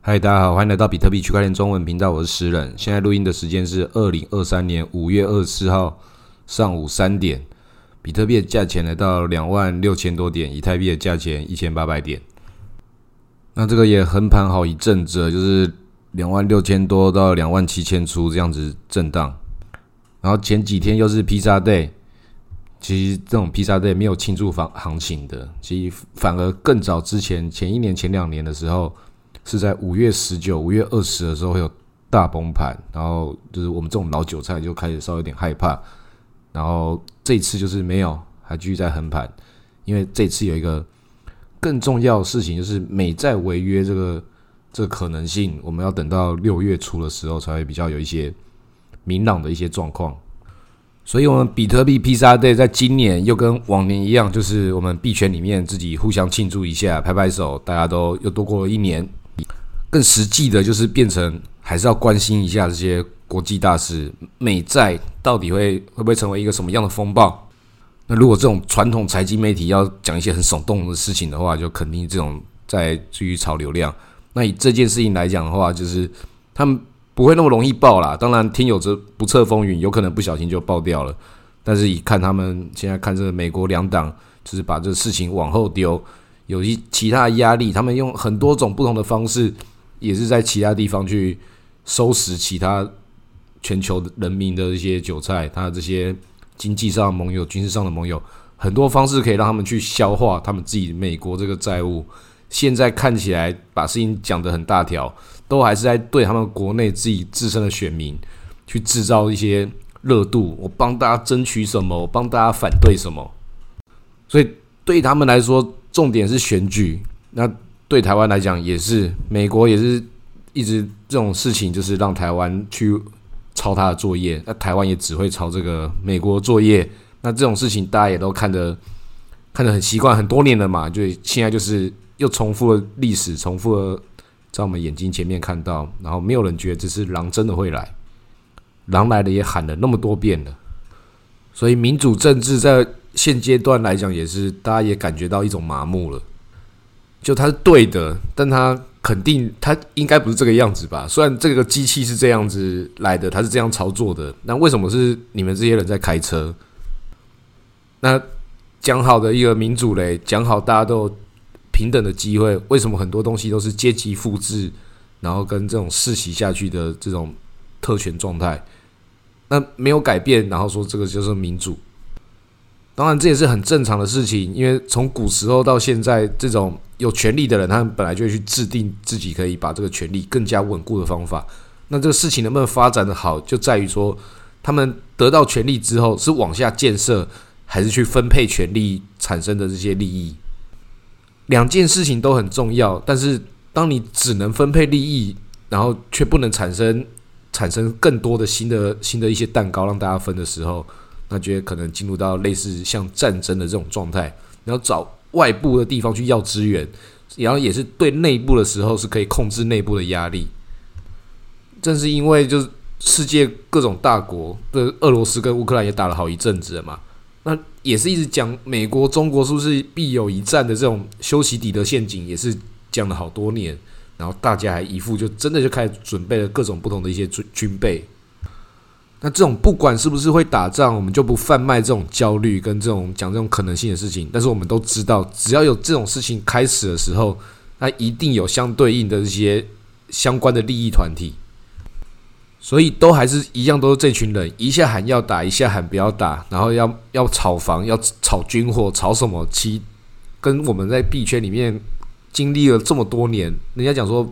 嗨，大家好，欢迎来到比特币区块链中文频道，我是石人。现在录音的时间是二零二三年五月二十四号上午三点，比特币的价钱来到两万六千多点，以太币的价钱一千八百点。那这个也横盘好一阵子，就是两万六千多到两万七千出这样子震荡。然后前几天又是披萨 day，其实这种披萨 day 没有庆祝行行情的，其实反而更早之前前一年前两年的时候。是在五月十九、五月二十的时候会有大崩盘，然后就是我们这种老韭菜就开始稍微有点害怕，然后这次就是没有，还继续在横盘，因为这次有一个更重要的事情，就是美债违约这个这个可能性，我们要等到六月初的时候才会比较有一些明朗的一些状况，所以，我们比特币披萨 day 在今年又跟往年一样，就是我们币圈里面自己互相庆祝一下，拍拍手，大家都又度过了一年。更实际的，就是变成还是要关心一下这些国际大事，美债到底会会不会成为一个什么样的风暴？那如果这种传统财经媒体要讲一些很耸动的事情的话，就肯定这种在继续炒流量。那以这件事情来讲的话，就是他们不会那么容易爆啦。当然，天有着不测风云，有可能不小心就爆掉了。但是，以看他们现在看这个美国两党，就是把这事情往后丢，有一其他压力，他们用很多种不同的方式。也是在其他地方去收拾其他全球人民的一些韭菜，他这些经济上的盟友、军事上的盟友，很多方式可以让他们去消化他们自己美国这个债务。现在看起来把事情讲得很大条，都还是在对他们国内自己自身的选民去制造一些热度。我帮大家争取什么？我帮大家反对什么？所以对他们来说，重点是选举。那。对台湾来讲也是，美国也是一直这种事情，就是让台湾去抄他的作业，那台湾也只会抄这个美国作业。那这种事情大家也都看得看得很习惯，很多年了嘛，就现在就是又重复了历史，重复了在我们眼睛前面看到，然后没有人觉得这是狼真的会来，狼来了也喊了那么多遍了，所以民主政治在现阶段来讲也是大家也感觉到一种麻木了。就他是对的，但他肯定他应该不是这个样子吧？虽然这个机器是这样子来的，他是这样操作的，那为什么是你们这些人在开车？那讲好的一个民主嘞，讲好大家都平等的机会，为什么很多东西都是阶级复制，然后跟这种世袭下去的这种特权状态？那没有改变，然后说这个就是民主？当然，这也是很正常的事情，因为从古时候到现在，这种有权利的人，他们本来就会去制定自己可以把这个权利更加稳固的方法。那这个事情能不能发展的好，就在于说，他们得到权利之后，是往下建设，还是去分配权利产生的这些利益？两件事情都很重要，但是当你只能分配利益，然后却不能产生产生更多的新的新的一些蛋糕让大家分的时候。那觉得可能进入到类似像战争的这种状态，然后找外部的地方去要资源，然后也是对内部的时候是可以控制内部的压力。正是因为就是世界各种大国，的俄罗斯跟乌克兰也打了好一阵子了嘛，那也是一直讲美国、中国是不是必有一战的这种修昔底德陷阱，也是讲了好多年，然后大家还一副就真的就开始准备了各种不同的一些军军备。那这种不管是不是会打仗，我们就不贩卖这种焦虑跟这种讲这种可能性的事情。但是我们都知道，只要有这种事情开始的时候，那一定有相对应的这些相关的利益团体。所以都还是一样，都是这群人，一下喊要打，一下喊不要打，然后要要炒房，要炒军火，炒什么？其跟我们在币圈里面经历了这么多年，人家讲说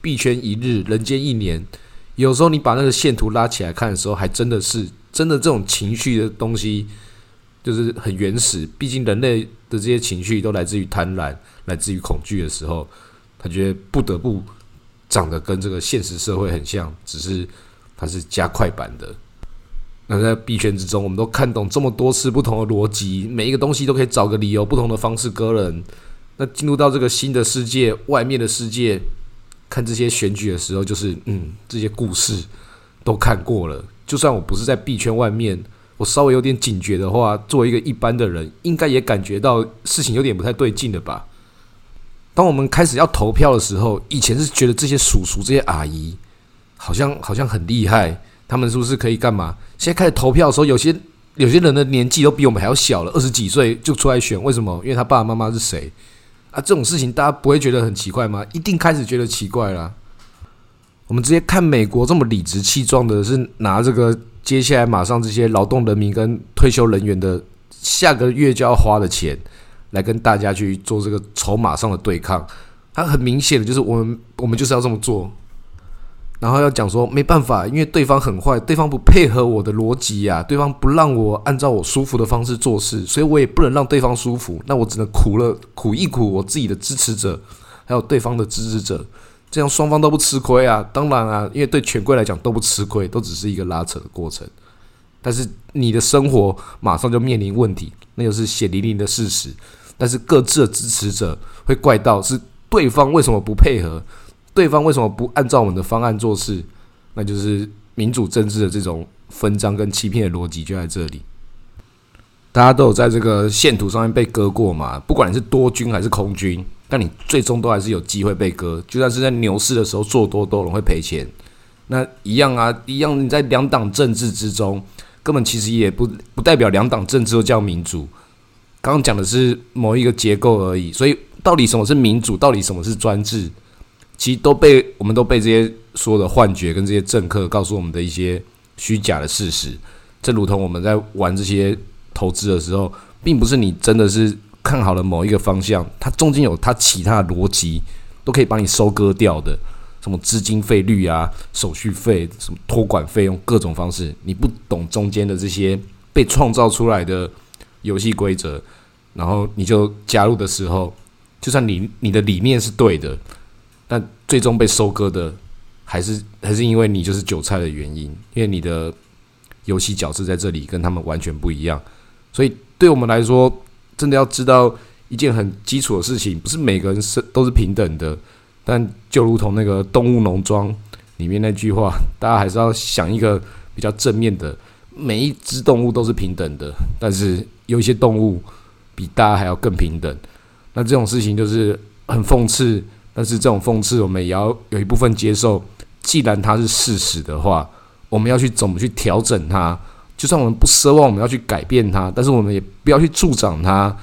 币圈一日，人间一年。有时候你把那个线图拉起来看的时候，还真的是真的这种情绪的东西，就是很原始。毕竟人类的这些情绪都来自于贪婪，来自于恐惧的时候，他觉得不得不长得跟这个现实社会很像，只是它是加快版的。那在币圈之中，我们都看懂这么多次不同的逻辑，每一个东西都可以找个理由，不同的方式割人。那进入到这个新的世界，外面的世界。看这些选举的时候，就是嗯，这些故事都看过了。就算我不是在币圈外面，我稍微有点警觉的话，作为一个一般的人，应该也感觉到事情有点不太对劲了吧。当我们开始要投票的时候，以前是觉得这些叔叔、这些阿姨好像好像很厉害，他们是不是可以干嘛？现在开始投票的时候，有些有些人的年纪都比我们还要小了，二十几岁就出来选，为什么？因为他爸爸妈妈是谁啊？这种事情大家不会觉得很奇怪吗？一定开始觉得奇怪了。我们直接看美国这么理直气壮的，是拿这个接下来马上这些劳动人民跟退休人员的下个月就要花的钱。来跟大家去做这个筹码上的对抗，它很明显的就是我们我们就是要这么做，然后要讲说没办法，因为对方很坏，对方不配合我的逻辑呀，对方不让我按照我舒服的方式做事，所以我也不能让对方舒服，那我只能苦了苦一苦我自己的支持者，还有对方的支持者，这样双方都不吃亏啊。当然啊，因为对权贵来讲都不吃亏，都只是一个拉扯的过程，但是你的生活马上就面临问题，那就是血淋淋的事实。但是各自的支持者会怪到是对方为什么不配合，对方为什么不按照我们的方案做事？那就是民主政治的这种分赃跟欺骗的逻辑就在这里。大家都有在这个线图上面被割过嘛？不管你是多军还是空军，但你最终都还是有机会被割。就算是在牛市的时候做多都容会赔钱，那一样啊，一样你在两党政治之中，根本其实也不不代表两党政治都叫民主。刚刚讲的是某一个结构而已，所以到底什么是民主，到底什么是专制，其实都被我们都被这些所有的幻觉跟这些政客告诉我们的一些虚假的事实。正如同我们在玩这些投资的时候，并不是你真的是看好了某一个方向，它中间有它其他的逻辑，都可以帮你收割掉的，什么资金费率啊、手续费、什么托管费用，各种方式，你不懂中间的这些被创造出来的。游戏规则，然后你就加入的时候，就算你你的理念是对的，但最终被收割的还是还是因为你就是韭菜的原因，因为你的游戏角色在这里跟他们完全不一样，所以对我们来说，真的要知道一件很基础的事情，不是每个人是都是平等的，但就如同那个动物农庄里面那句话，大家还是要想一个比较正面的。每一只动物都是平等的，但是有一些动物比大家还要更平等。那这种事情就是很讽刺，但是这种讽刺我们也要有一部分接受。既然它是事实的话，我们要去怎么去调整它？就算我们不奢望我们要去改变它，但是我们也不要去助长它。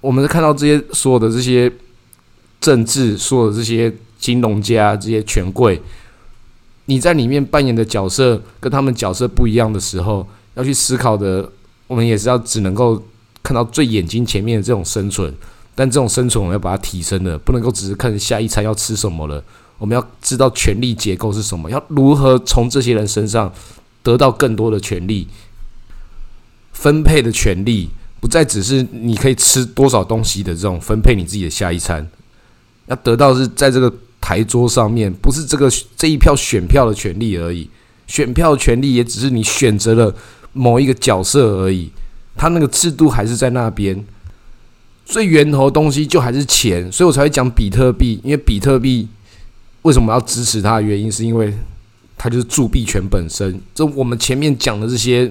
我们看到这些所有的这些政治，所有的这些金融家、这些权贵。你在里面扮演的角色跟他们角色不一样的时候，要去思考的，我们也是要只能够看到最眼睛前面的这种生存，但这种生存我们要把它提升的，不能够只是看下一餐要吃什么了。我们要知道权力结构是什么，要如何从这些人身上得到更多的权利，分配的权利不再只是你可以吃多少东西的这种分配你自己的下一餐，要得到是在这个。台桌上面不是这个这一票选票的权利而已，选票权利也只是你选择了某一个角色而已，他那个制度还是在那边，最源头的东西就还是钱，所以我才会讲比特币，因为比特币为什么要支持它的原因，是因为它就是铸币权本身。这我们前面讲的这些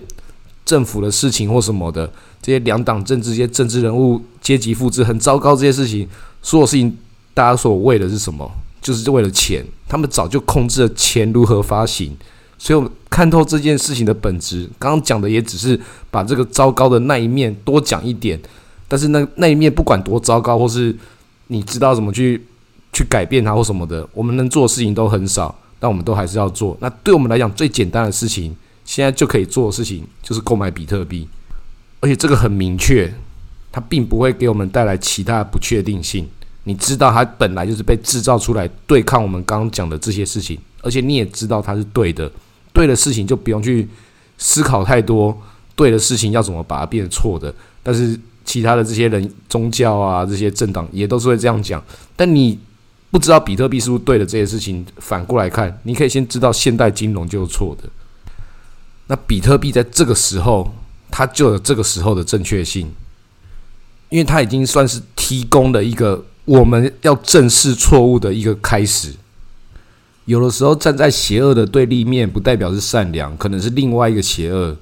政府的事情或什么的，这些两党政治、这些政治人物阶级复制很糟糕，这些事情，所有事情大家所为的是什么？就是为了钱，他们早就控制了钱如何发行，所以我们看透这件事情的本质。刚刚讲的也只是把这个糟糕的那一面多讲一点，但是那那一面不管多糟糕，或是你知道怎么去去改变它或什么的，我们能做的事情都很少，但我们都还是要做。那对我们来讲最简单的事情，现在就可以做的事情就是购买比特币，而且这个很明确，它并不会给我们带来其他不确定性。你知道它本来就是被制造出来对抗我们刚刚讲的这些事情，而且你也知道它是对的，对的事情就不用去思考太多，对的事情要怎么把它变错的。但是其他的这些人、宗教啊、这些政党也都是会这样讲。但你不知道比特币是不是对的这些事情，反过来看，你可以先知道现代金融就是错的。那比特币在这个时候，它就有这个时候的正确性，因为它已经算是提供了一个。我们要正视错误的一个开始。有的时候站在邪恶的对立面，不代表是善良，可能是另外一个邪恶。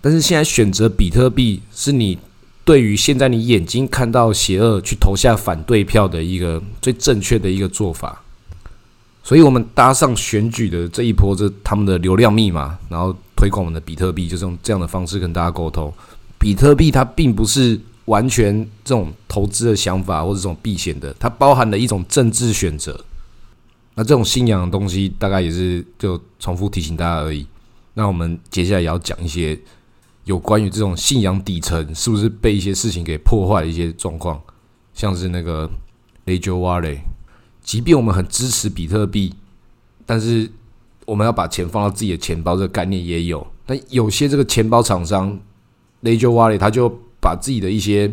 但是现在选择比特币，是你对于现在你眼睛看到邪恶去投下反对票的一个最正确的一个做法。所以，我们搭上选举的这一波，这他们的流量密码，然后推广我们的比特币，就是用这样的方式跟大家沟通。比特币它并不是完全这种投资的想法或者这种避险的，它包含了一种政治选择。那这种信仰的东西，大概也是就重复提醒大家而已。那我们接下来也要讲一些有关于这种信仰底层是不是被一些事情给破坏的一些状况，像是那个 Ledger Wallet。即便我们很支持比特币，但是我们要把钱放到自己的钱包，这个概念也有。但有些这个钱包厂商，Ledger Wallet，他就把自己的一些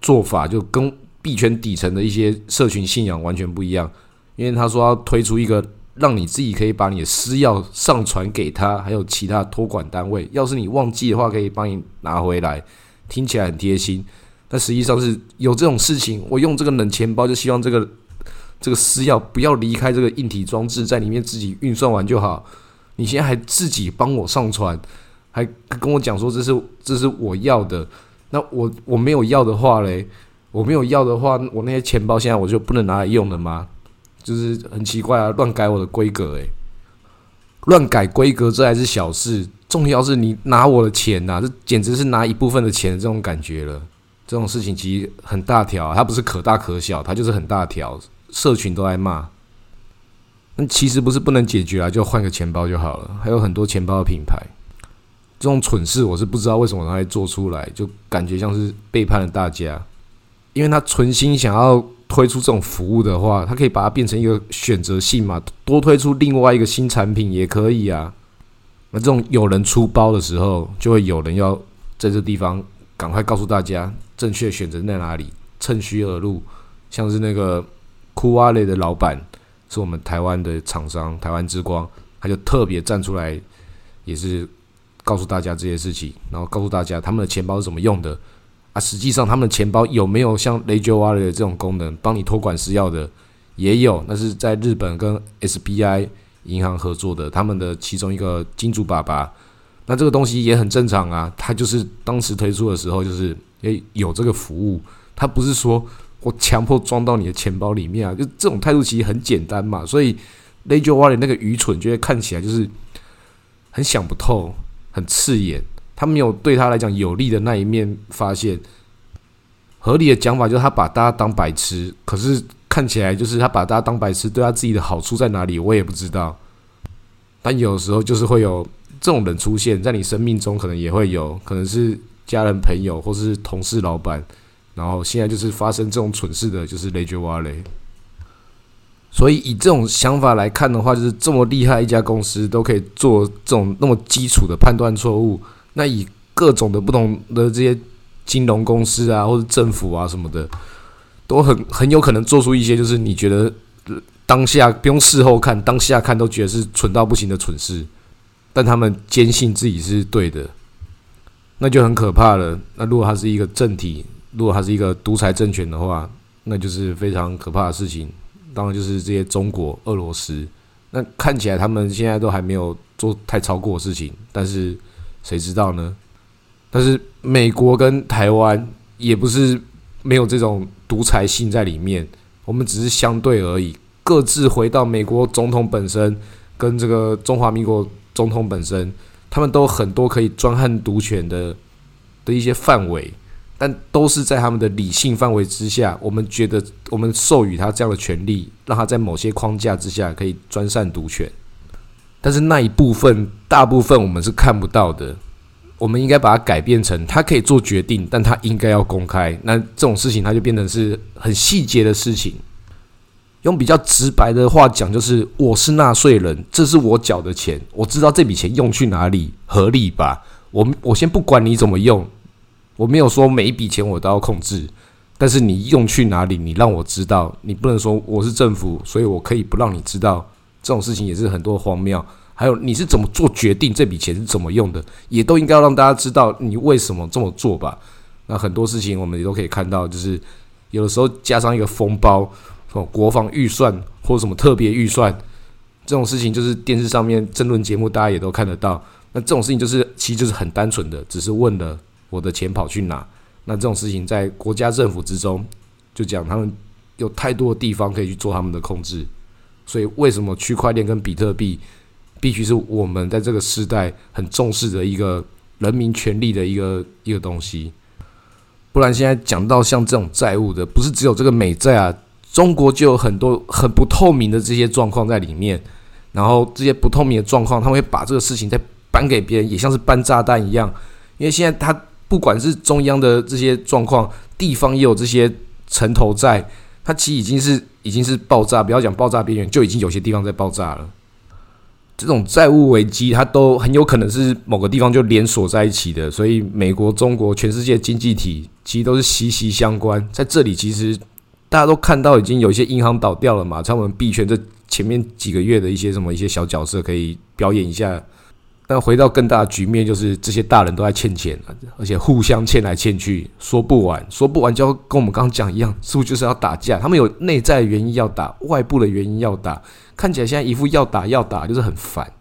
做法，就跟币圈底层的一些社群信仰完全不一样。因为他说要推出一个让你自己可以把你的私钥上传给他，还有其他托管单位，要是你忘记的话，可以帮你拿回来。听起来很贴心，但实际上是有这种事情。我用这个冷钱包，就希望这个。这个私钥不要离开这个硬体装置，在里面自己运算完就好。你现在还自己帮我上传，还跟我讲说这是这是我要的。那我我没有要的话嘞，我没有要的话，我那些钱包现在我就不能拿来用了吗？就是很奇怪啊，乱改我的规格诶，乱改规格这还是小事，重要是你拿我的钱呐，这简直是拿一部分的钱这种感觉了。这种事情其实很大条，它不是可大可小，它就是很大条。社群都在骂，那其实不是不能解决啊，就换个钱包就好了。还有很多钱包的品牌，这种蠢事我是不知道为什么他会做出来，就感觉像是背叛了大家。因为他存心想要推出这种服务的话，它可以把它变成一个选择性嘛，多推出另外一个新产品也可以啊。那这种有人出包的时候，就会有人要在这地方赶快告诉大家正确选择在哪里，趁虚而入，像是那个。酷蛙类的老板是我们台湾的厂商，台湾之光，他就特别站出来，也是告诉大家这些事情，然后告诉大家他们的钱包是怎么用的实际上，他们的钱包有没有像 Ledger Wallet 这种功能，帮你托管私钥的也有。那是在日本跟 SBI 银行合作的，他们的其中一个金主爸爸。那这个东西也很正常啊，他就是当时推出的时候，就是诶有这个服务，他不是说。我强迫装到你的钱包里面啊！就这种态度其实很简单嘛，所以 Ledger Wallet 那个愚蠢，就会看起来就是很想不透、很刺眼。他没有对他来讲有利的那一面发现。合理的讲法就是他把大家当白痴，可是看起来就是他把大家当白痴，对他自己的好处在哪里，我也不知道。但有时候就是会有这种人出现在你生命中，可能也会有可能是家人、朋友或是同事、老板。然后现在就是发生这种蠢事的，就是雷爵瓦雷。所以以这种想法来看的话，就是这么厉害一家公司都可以做这种那么基础的判断错误。那以各种的不同的这些金融公司啊，或者政府啊什么的，都很很有可能做出一些就是你觉得当下不用事后看，当下看都觉得是蠢到不行的蠢事，但他们坚信自己是对的，那就很可怕了。那如果它是一个政体，如果它是一个独裁政权的话，那就是非常可怕的事情。当然，就是这些中国、俄罗斯，那看起来他们现在都还没有做太超过的事情，但是谁知道呢？但是美国跟台湾也不是没有这种独裁性在里面，我们只是相对而已，各自回到美国总统本身跟这个中华民国总统本身，他们都很多可以专横独权的的一些范围。但都是在他们的理性范围之下，我们觉得我们授予他这样的权利，让他在某些框架之下可以专擅独权。但是那一部分，大部分我们是看不到的。我们应该把它改变成，他可以做决定，但他应该要公开。那这种事情，它就变成是很细节的事情。用比较直白的话讲，就是我是纳税人，这是我缴的钱，我知道这笔钱用去哪里，合理吧？我我先不管你怎么用。我没有说每一笔钱我都要控制，但是你用去哪里，你让我知道。你不能说我是政府，所以我可以不让你知道。这种事情也是很多荒谬。还有你是怎么做决定，这笔钱是怎么用的，也都应该要让大家知道你为什么这么做吧。那很多事情我们也都可以看到，就是有的时候加上一个封包，哦，国防预算或者什么特别预算，这种事情就是电视上面争论节目大家也都看得到。那这种事情就是其实就是很单纯的，只是问了。我的钱跑去哪？那这种事情在国家政府之中，就讲他们有太多的地方可以去做他们的控制，所以为什么区块链跟比特币必须是我们在这个时代很重视的一个人民权利的一个一个东西？不然现在讲到像这种债务的，不是只有这个美债啊，中国就有很多很不透明的这些状况在里面。然后这些不透明的状况，他们会把这个事情再搬给别人，也像是搬炸弹一样。因为现在他不管是中央的这些状况，地方也有这些城投债，它其实已经是已经是爆炸，不要讲爆炸边缘，就已经有些地方在爆炸了。这种债务危机，它都很有可能是某个地方就连锁在一起的。所以，美国、中国、全世界经济体其实都是息息相关。在这里，其实大家都看到已经有一些银行倒掉了嘛，像我们币圈这。前面几个月的一些什么一些小角色可以表演一下，但回到更大的局面，就是这些大人都在欠钱，而且互相欠来欠去，说不完，说不完，就跟我们刚刚讲一样，是不是就是要打架？他们有内在原因要打，外部的原因要打，看起来现在一副要打要打，就是很烦。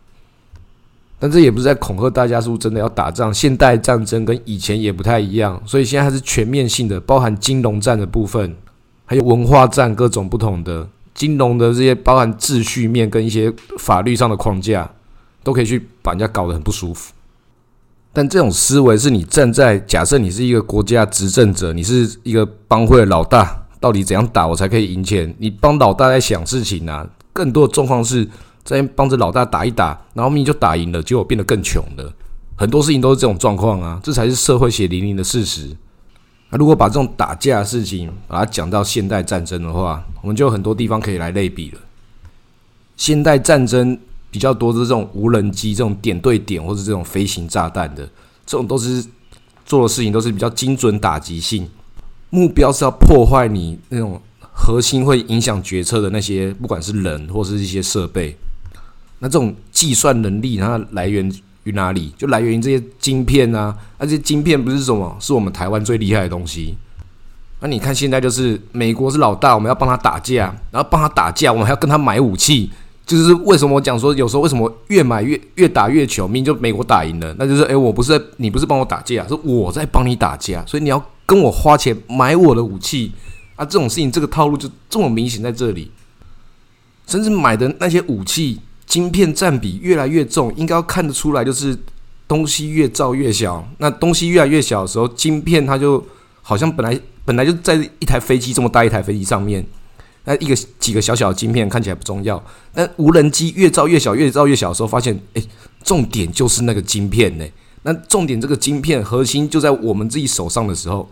但这也不是在恐吓大家，是不是真的要打仗？现代战争跟以前也不太一样，所以现在还是全面性的，包含金融战的部分，还有文化战，各种不同的。金融的这些包含秩序面跟一些法律上的框架，都可以去把人家搞得很不舒服。但这种思维是你站在假设你是一个国家执政者，你是一个帮会的老大，到底怎样打我才可以赢钱？你帮老大在想事情啊。更多的状况是在帮着老大打一打，然后你就打赢了，结果变得更穷了。很多事情都是这种状况啊，这才是社会血淋淋的事实。那如果把这种打架的事情把它讲到现代战争的话，我们就有很多地方可以来类比了。现代战争比较多的这种无人机、这种点对点或者这种飞行炸弹的，这种都是做的事情都是比较精准打击性，目标是要破坏你那种核心会影响决策的那些，不管是人或是一些设备。那这种计算能力它来源。于哪里？就来源于这些晶片啊！那这些晶片不是什么？是我们台湾最厉害的东西。那你看现在就是美国是老大，我们要帮他打架，然后帮他打架，我们还要跟他买武器。就是为什么我讲说有时候为什么越买越越打越穷？明就美国打赢了，那就是诶，我不是你不是帮我打架，是我在帮你打架，所以你要跟我花钱买我的武器啊！这种事情这个套路就这么明显在这里，甚至买的那些武器。晶片占比越来越重，应该要看得出来，就是东西越造越小。那东西越来越小的时候，晶片它就好像本来本来就在一台飞机这么大一台飞机上面，那一个几个小小的晶片看起来不重要。但无人机越造越小，越造越小的时候，发现哎，重点就是那个晶片呢。那重点这个晶片核心就在我们自己手上的时候，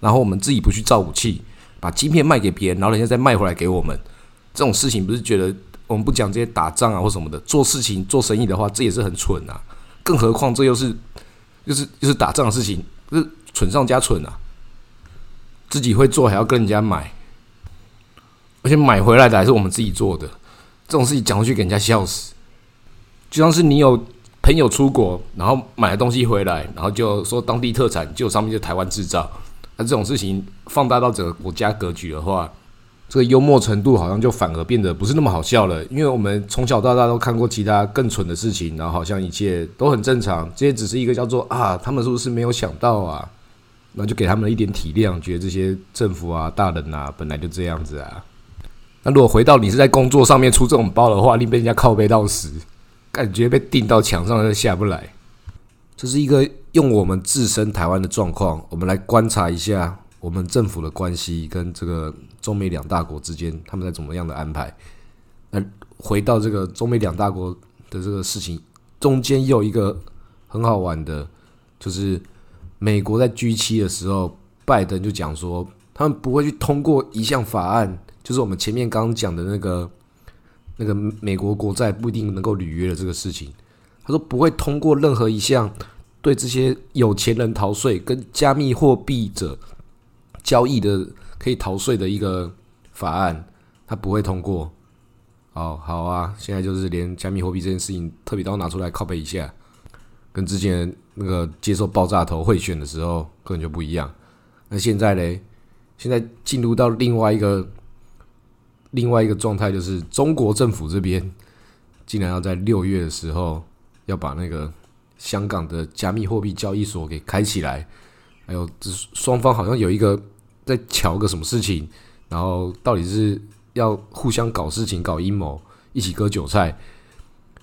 然后我们自己不去造武器，把晶片卖给别人，然后人家再卖回来给我们，这种事情不是觉得？我们不讲这些打仗啊或什么的，做事情做生意的话，这也是很蠢啊。更何况这又是，又是又是打仗的事情，是蠢上加蠢啊。自己会做还要跟人家买，而且买回来的还是我们自己做的，这种事情讲出去给人家笑死。就像是你有朋友出国，然后买了东西回来，然后就说当地特产，就上面就台湾制造。那这种事情放大到整个国家格局的话，这个幽默程度好像就反而变得不是那么好笑了，因为我们从小到大都看过其他更蠢的事情，然后好像一切都很正常。这些只是一个叫做啊，他们是不是没有想到啊？那就给他们一点体谅，觉得这些政府啊、大人啊本来就这样子啊。那如果回到你是在工作上面出这种包的话，你被人家靠背到死，感觉被钉到墙上就下不来。这是一个用我们自身台湾的状况，我们来观察一下。我们政府的关系跟这个中美两大国之间，他们在怎么样的安排？那回到这个中美两大国的这个事情，中间有一个很好玩的，就是美国在 G 七的时候，拜登就讲说，他们不会去通过一项法案，就是我们前面刚讲的那个那个美国国债不一定能够履约的这个事情。他说不会通过任何一项对这些有钱人逃税跟加密货币者。交易的可以逃税的一个法案，他不会通过。哦，好啊，现在就是连加密货币这件事情，特别都要拿出来拷贝一下，跟之前那个接受爆炸头贿选的时候根本就不一样。那现在嘞，现在进入到另外一个另外一个状态，就是中国政府这边竟然要在六月的时候要把那个香港的加密货币交易所给开起来。还有这双方好像有一个在瞧个什么事情，然后到底是要互相搞事情、搞阴谋，一起割韭菜，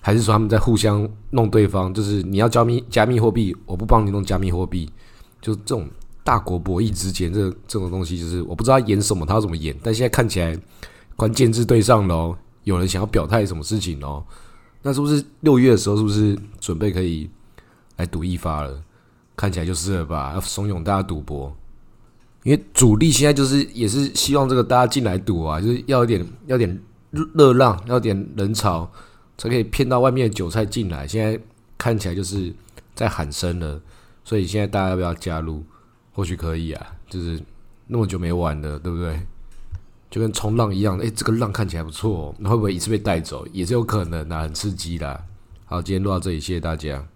还是说他们在互相弄对方？就是你要加密加密货币，我不帮你弄加密货币，就这种大国博弈之间，这这种东西就是我不知道演什么，他要怎么演。但现在看起来关键字对上喽，有人想要表态什么事情哦？那是不是六月的时候，是不是准备可以来赌一发了？看起来就是了吧，要怂恿大家赌博。因为主力现在就是也是希望这个大家进来赌啊，就是要点要点热浪，要点人潮，才可以骗到外面的韭菜进来。现在看起来就是在喊声了，所以现在大家要不要加入？或许可以啊，就是那么久没玩了，对不对？就跟冲浪一样，诶，这个浪看起来不错，那会不会一次被带走？也是有可能的，很刺激的。好，今天录到这里，谢谢大家。